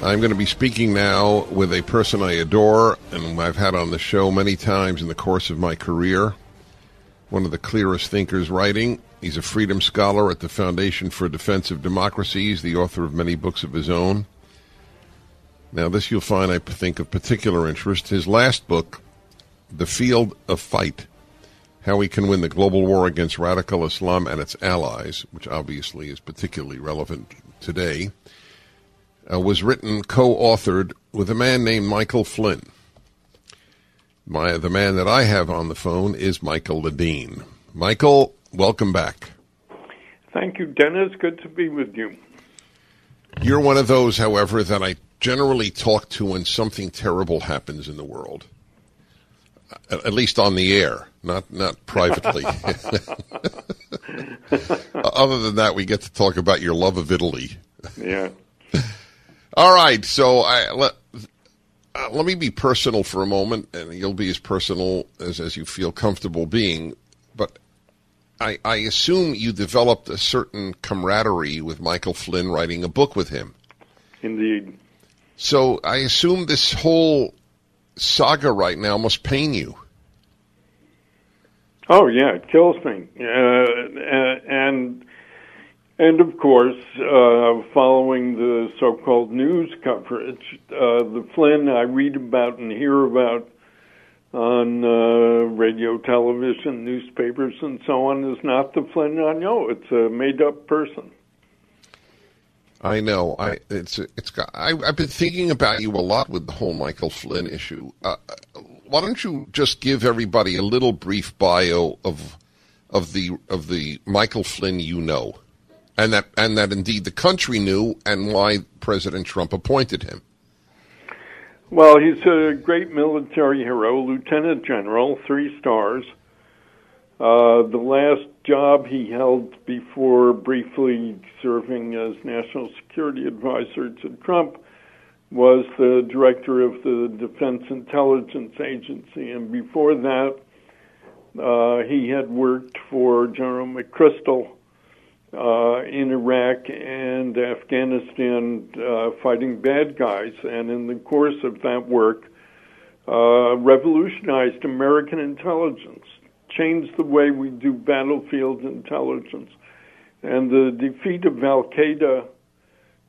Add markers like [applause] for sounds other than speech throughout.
I'm going to be speaking now with a person I adore and I've had on the show many times in the course of my career. One of the clearest thinkers writing. He's a freedom scholar at the Foundation for Defense of Democracies, the author of many books of his own. Now, this you'll find, I think, of particular interest. His last book, The Field of Fight How We Can Win the Global War Against Radical Islam and Its Allies, which obviously is particularly relevant today uh, was written, co-authored with a man named Michael Flynn. My, the man that I have on the phone is Michael Ledeen. Michael, welcome back. Thank you, Dennis. Good to be with you. You're one of those, however, that I generally talk to when something terrible happens in the world. At least on the air, not not privately. [laughs] [laughs] Other than that, we get to talk about your love of Italy. Yeah. [laughs] All right, so I, let, uh, let me be personal for a moment, and you'll be as personal as, as you feel comfortable being. But I, I assume you developed a certain camaraderie with Michael Flynn writing a book with him. Indeed. So I assume this whole saga right now must pain you. Oh yeah, it kills me. Uh, and and of course, uh, following the so-called news coverage, uh, the Flynn I read about and hear about on uh, radio, television, newspapers, and so on is not the Flynn I know. It's a made-up person. I know. I it's it's. I, I've been thinking about you a lot with the whole Michael Flynn issue. Uh, why don't you just give everybody a little brief bio of of the of the Michael Flynn you know? And that and that indeed the country knew, and why President Trump appointed him. Well, he's a great military hero, lieutenant general, three stars. Uh, the last job he held before briefly serving as national security advisor to Trump was the director of the Defense Intelligence Agency, and before that, uh, he had worked for General McChrystal uh, in Iraq and Afghanistan uh, fighting bad guys, and in the course of that work, uh, revolutionized American intelligence, changed the way we do battlefield intelligence, and the defeat of Al Qaeda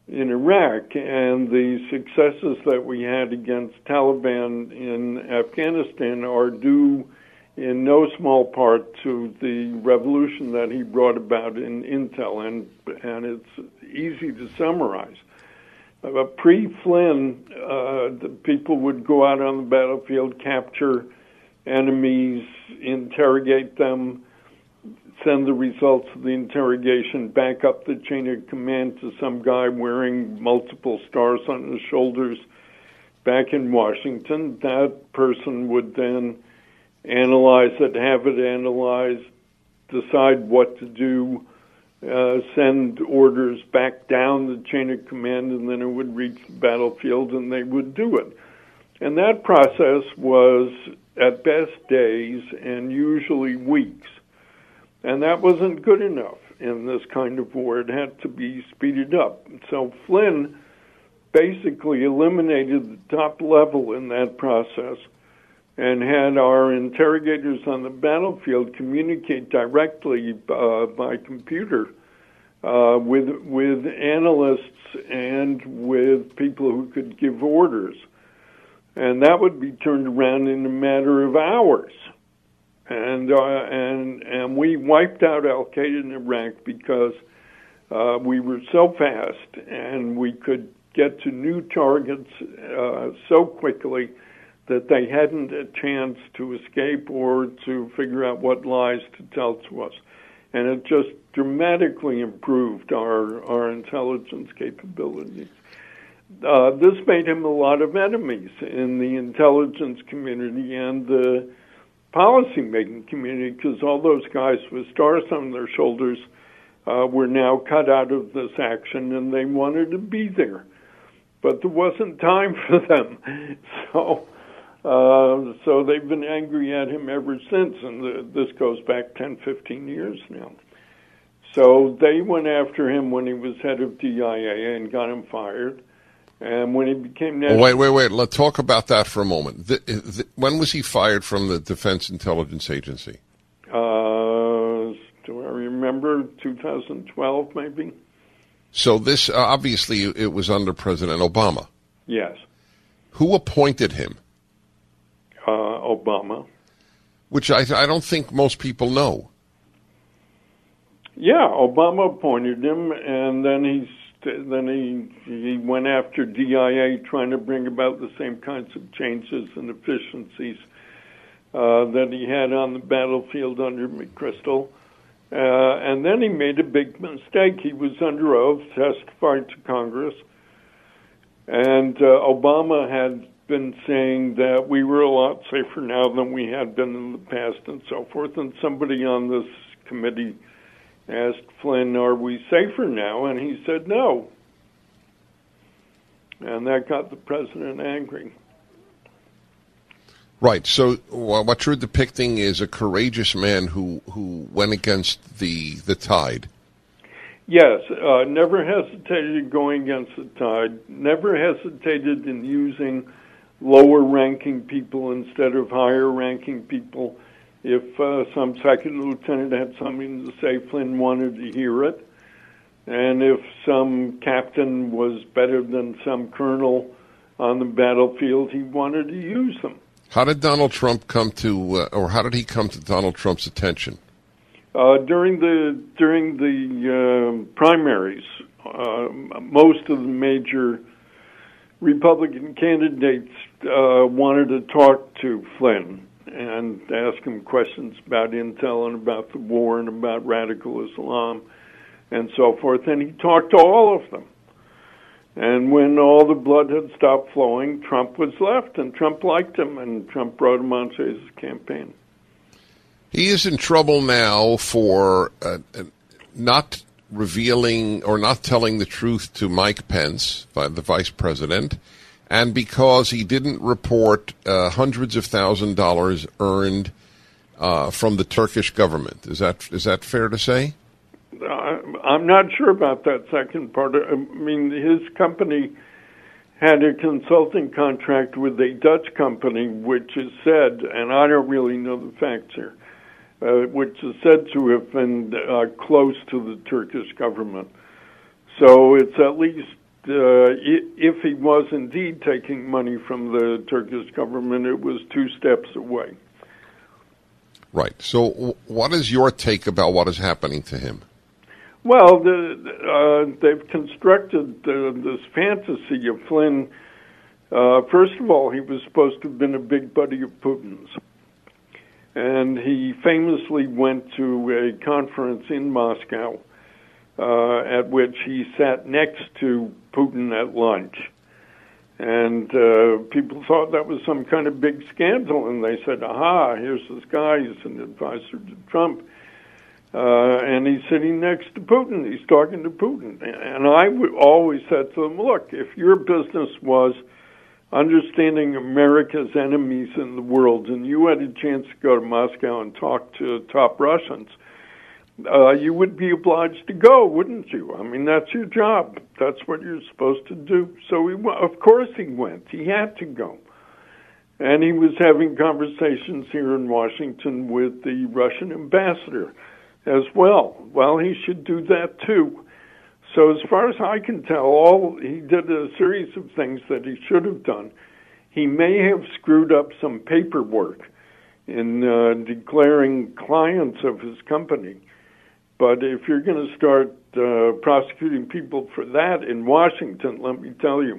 in Iraq and the successes that we had against Taliban in Afghanistan are due in no small part to the revolution that he brought about in Intel, and and it's easy to summarize. Uh, Pre Flynn, uh, the people would go out on the battlefield, capture enemies, interrogate them, send the results of the interrogation back up the chain of command to some guy wearing multiple stars on his shoulders back in Washington. That person would then analyze it, have it analyzed, decide what to do, uh, send orders back down the chain of command, and then it would reach the battlefield and they would do it. And that process was at best days and usually weeks. And that wasn't good enough in this kind of war. It had to be speeded up. So Flynn basically eliminated the top level in that process and had our interrogators on the battlefield communicate directly uh, by computer uh, with with analysts and with people who could give orders, and that would be turned around in a matter of hours. And uh, and and we wiped out Al Qaeda in Iraq because uh, we were so fast and we could get to new targets uh, so quickly that they hadn't a chance to escape or to figure out what lies to tell to us. And it just dramatically improved our, our intelligence capabilities. uh, this made him a lot of enemies in the intelligence community and the policy making community because all those guys with stars on their shoulders uh, were now cut out of this action and they wanted to be there. But there wasn't time [laughs] for them. So, uh, so they've been angry at him ever since, and the, this goes back 10, 15 years now. So they went after him when he was head of DIA and got him fired. And when he became national, wait, wait, wait. Let's talk about that for a moment. The, the, when was he fired from the Defense Intelligence Agency? Uh, do I remember 2012, maybe? So this uh, obviously it was under President Obama. Yes. Who appointed him? Uh, Obama. Which I, I don't think most people know. Yeah, Obama appointed him, and then he's then he he went after DIA, trying to bring about the same kinds of changes and efficiencies uh, that he had on the battlefield under McChrystal. Uh, and then he made a big mistake. He was under oath, testified to Congress, and uh, Obama had been saying that we were a lot safer now than we had been in the past, and so forth. And somebody on this committee asked Flynn, Are we safer now? And he said no. And that got the president angry. Right. So what you're depicting is a courageous man who, who went against the the tide. Yes, uh, never hesitated in going against the tide. Never hesitated in using lower ranking people instead of higher ranking people if uh, some second lieutenant had something to say, Flynn wanted to hear it. And if some captain was better than some colonel on the battlefield, he wanted to use them. How did Donald Trump come to, uh, or how did he come to Donald Trump's attention? Uh, during the during the uh, primaries, uh, most of the major Republican candidates uh, wanted to talk to Flynn and ask him questions about intel and about the war and about radical Islam and so forth. And he talked to all of them. And when all the blood had stopped flowing, Trump was left, and Trump liked him, and Trump brought him onto his campaign. He is in trouble now for uh, not revealing or not telling the truth to Mike Pence, the vice president, and because he didn't report uh, hundreds of thousand dollars earned uh, from the Turkish government. Is that is that fair to say? Uh, I'm not sure about that second part. I mean, his company had a consulting contract with a Dutch company, which is said, and I don't really know the facts here, uh, which is said to have been uh, close to the Turkish government. So it's at least uh, if he was indeed taking money from the Turkish government, it was two steps away. Right. So, what is your take about what is happening to him? Well, the, uh, they've constructed uh, this fantasy of Flynn. Uh, first of all, he was supposed to have been a big buddy of Putin's. And he famously went to a conference in Moscow uh, at which he sat next to Putin at lunch. And uh, people thought that was some kind of big scandal, and they said, aha, here's this guy, he's an advisor to Trump. Uh, and he's sitting next to Putin. He's talking to Putin. And I always said to them, look, if your business was understanding America's enemies in the world and you had a chance to go to Moscow and talk to top Russians, uh, you would be obliged to go, wouldn't you? I mean, that's your job. That's what you're supposed to do. So, he, of course, he went. He had to go. And he was having conversations here in Washington with the Russian ambassador as well. Well, he should do that too. So, as far as I can tell, all he did a series of things that he should have done. He may have screwed up some paperwork in uh, declaring clients of his company but if you're going to start uh, prosecuting people for that in Washington, let me tell you,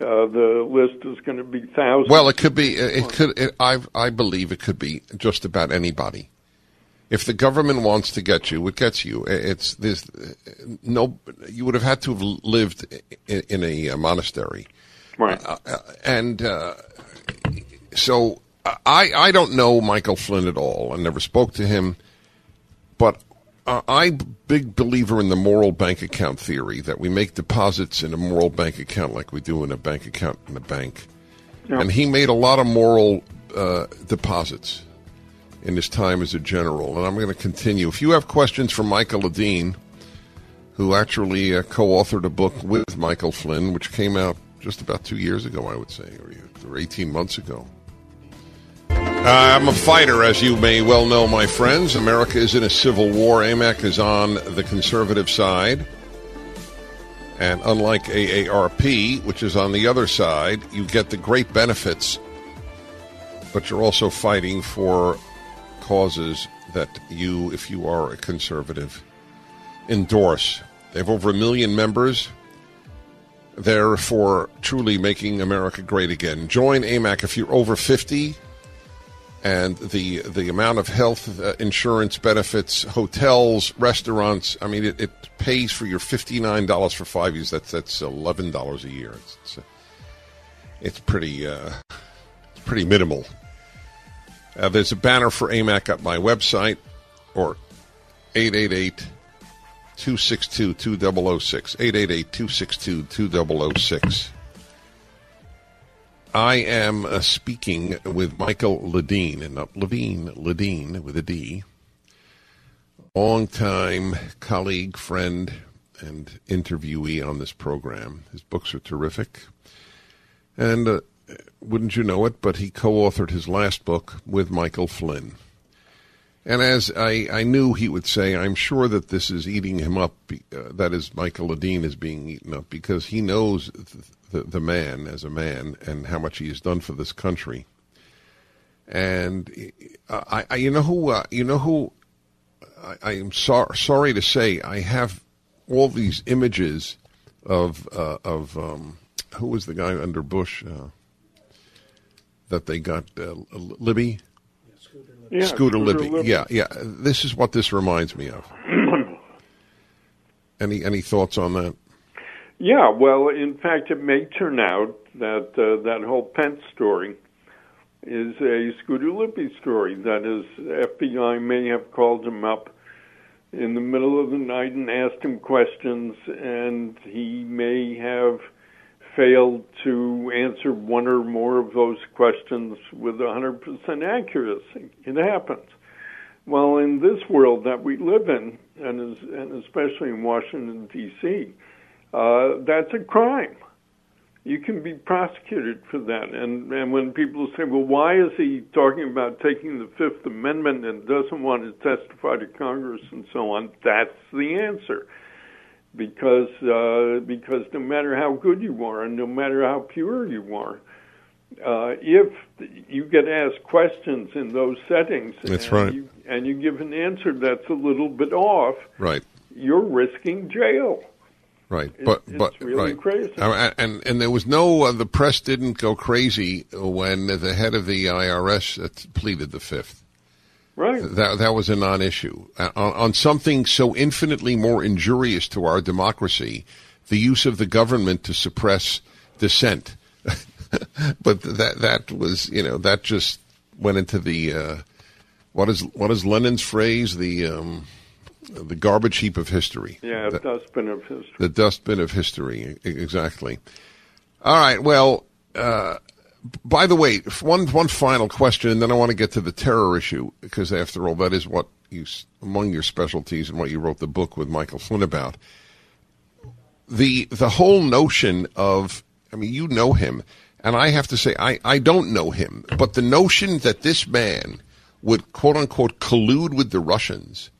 uh, the list is going to be thousands. Well, it could be. It could. It, I I believe it could be just about anybody. If the government wants to get you, it gets you. It's this. No, you would have had to have lived in, in a monastery, Right. uh, and uh, so I I don't know Michael Flynn at all. I never spoke to him, but uh, I'm big believer in the moral bank account theory that we make deposits in a moral bank account like we do in a bank account in a bank. Yeah. And he made a lot of moral uh, deposits in his time as a general. And I'm going to continue. If you have questions for Michael Ledeen, who actually uh, co-authored a book with Michael Flynn, which came out just about two years ago, I would say, or, or 18 months ago. Uh, I'm a fighter, as you may well know, my friends. America is in a civil war. AMAC is on the conservative side. And unlike AARP, which is on the other side, you get the great benefits, but you're also fighting for causes that you, if you are a conservative, endorse. They have over a million members. They're for truly making America great again. Join AMAC if you're over 50 and the the amount of health uh, insurance benefits, hotels, restaurants. I mean, it, it pays for your fifty nine dollars for five years. That's that's eleven dollars a year. It's it's, uh, it's pretty uh, it's pretty minimal. Uh, there's a banner for AMAC at my website or 888 262 2006. 888 262 2006. I am uh, speaking with Michael Ledeen, and not Levine, Ledeen with a D. Longtime colleague, friend, and interviewee on this program. His books are terrific. And uh, wouldn't you know it, but he co authored his last book with Michael Flynn. And as I, I knew he would say, I'm sure that this is eating him up. Uh, that is, Michael Ledeen is being eaten up because he knows th- the, the man as a man and how much he has done for this country. And I, I you know who, uh, you know who, I, I am sor- sorry to say, I have all these images of uh, of um, who was the guy under Bush uh, that they got uh, Libby. Yeah, Scooter Libby. Libby. Yeah, yeah. This is what this reminds me of. [clears throat] any any thoughts on that? Yeah, well, in fact, it may turn out that uh, that whole Pence story is a Scooter story. That is, FBI may have called him up in the middle of the night and asked him questions, and he may have failed to answer one or more of those questions with 100% accuracy. It happens. Well, in this world that we live in, and, as, and especially in Washington, D.C., uh, that's a crime. You can be prosecuted for that. And, and when people say, well, why is he talking about taking the Fifth Amendment and doesn't want to testify to Congress and so on, that's the answer because uh, because no matter how good you are and no matter how pure you are, uh, if you get asked questions in those settings, That's and right. you, and you give an answer that's a little bit off, Right, you're risking jail. Right. It's- but it's but really right. crazy. And and there was no uh, the press didn't go crazy when the head of the IRS uh, pleaded the fifth. Right. That that was a non-issue uh, on, on something so infinitely more injurious to our democracy, the use of the government to suppress dissent. [laughs] but that that was you know that just went into the uh, what is what is Lenin's phrase the um, the garbage heap of history. Yeah, The- dustbin of history. the dustbin of history. Exactly. All right. Well, uh, by the way, one one final question, and then I want to get to the terror issue because, after all, that is what you among your specialties and what you wrote the book with Michael Flynn about. The the whole notion of, I mean, you know him, and I have to say, I I don't know him, but the notion that this man would quote unquote collude with the Russians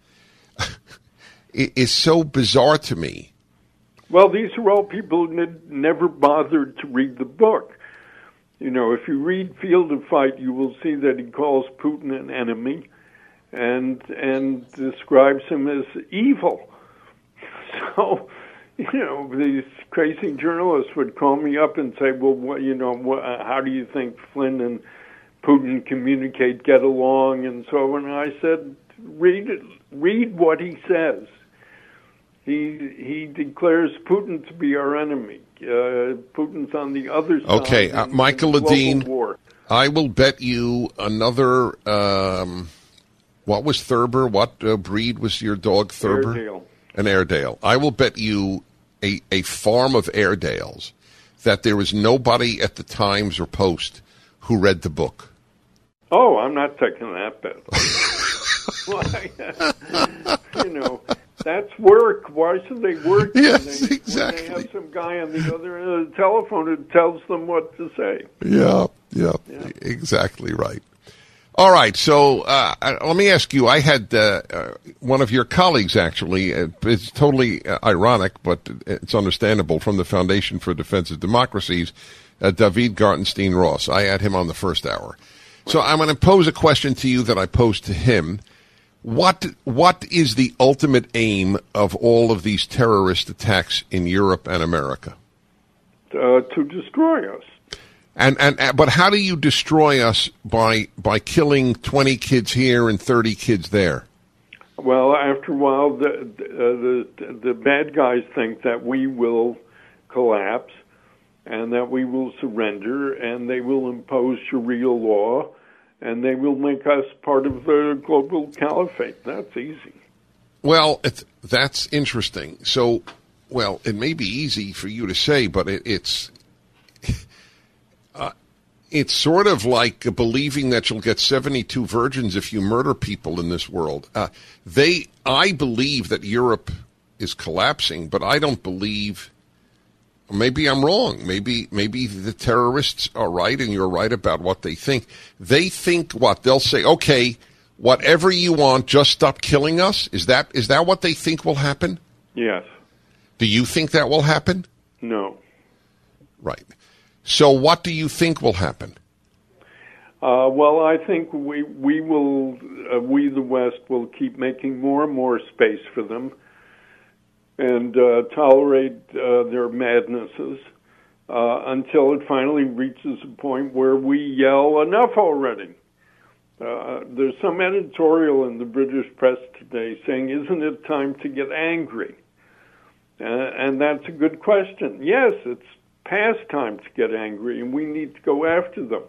is so bizarre to me. Well, these are all people who ne- never bothered to read the book. You know, if you read Field of Fight, you will see that he calls Putin an enemy and and describes him as evil. [laughs] So, you know, these crazy journalists would call me up and say, "Well, what, you know, what, uh, how do you think Flynn and Putin communicate, get along, and so on?" And I said, read read what he says. He he declares Putin to be our enemy. Uh, Putin's on the other side. Okay, uh, Michael Ledeen. I will bet you another. Um, what was Thurber? What uh, breed was your dog Thurber? Airedale. An Airedale. I will bet you a, a farm of Airedales that there was nobody at the Times or Post who read the book. Oh, I'm not taking that bet. [laughs] [laughs] You know, that's work. Why should they work? when Yes, they, exactly. they have some guy on the other end of the telephone who tells them what to say. Yeah, yeah, exactly right. All right, so uh, uh, let me ask you. I had uh, uh, one of your colleagues actually. uh, It's totally uh, ironic, but it's understandable from the Foundation for Defense of Democracies, uh, David Gartenstein Ross. I had him on the first hour. So I'm going to pose a question to you that I posed to him. What what is the ultimate aim of all of these terrorist attacks in Europe and America? Uh, to destroy us. And, and and but how do you destroy us by by killing twenty kids here and thirty kids there? Well, after a while, the, the the the bad guys think that we will collapse and that we will surrender, and they will impose Sharia law, and they will make us part of the global caliphate. That's easy. Well, that's interesting. So, well, it may be easy for you to say, but it, it's [laughs] uh, it's sort of like believing that you'll get seventy-two virgins if you murder people in this world. Uh, they, I believe that Europe is collapsing, but I don't believe. Maybe I'm wrong. Maybe maybe the terrorists are right, and you're right about what they think. They think what they'll say. Okay, whatever you want, just stop killing us. Is that is that what they think will happen? Yes. Do you think that will happen? No. Right. So, what do you think will happen? Uh, well, I think we we will uh, we the West will keep making more and more space for them, and uh, tolerate uh, their madnesses uh, until it finally reaches a point where we yell enough already. Uh, there's some editorial in the British press today saying, "Isn't it time to get angry?" Uh, and that's a good question. Yes, it's past time to get angry, and we need to go after them.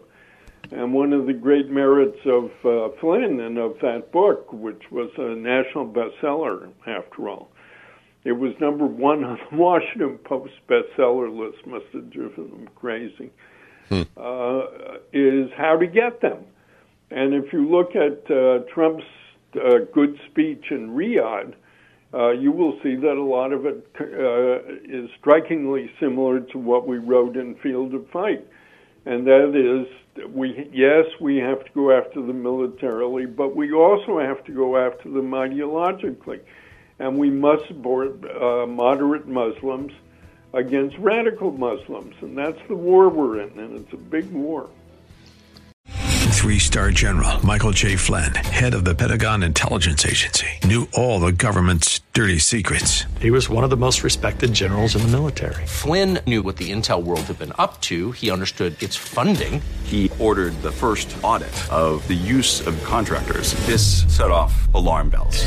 And one of the great merits of uh, Flynn and of that book, which was a national bestseller after all, it was number one on the [laughs] Washington Post bestseller list, must have driven them crazy, uh, is how to get them. And if you look at uh, Trump's uh, good speech in Riyadh, uh, you will see that a lot of it uh, is strikingly similar to what we wrote in Field of Fight. And that is, we yes, we have to go after them militarily, but we also have to go after them ideologically. And we must support uh, moderate Muslims against radical Muslims. And that's the war we're in, and it's a big war. Three star general Michael J. Flynn, head of the Pentagon Intelligence Agency, knew all the government's dirty secrets. He was one of the most respected generals in the military. Flynn knew what the intel world had been up to. He understood its funding. He ordered the first audit of the use of contractors. This set off alarm bells.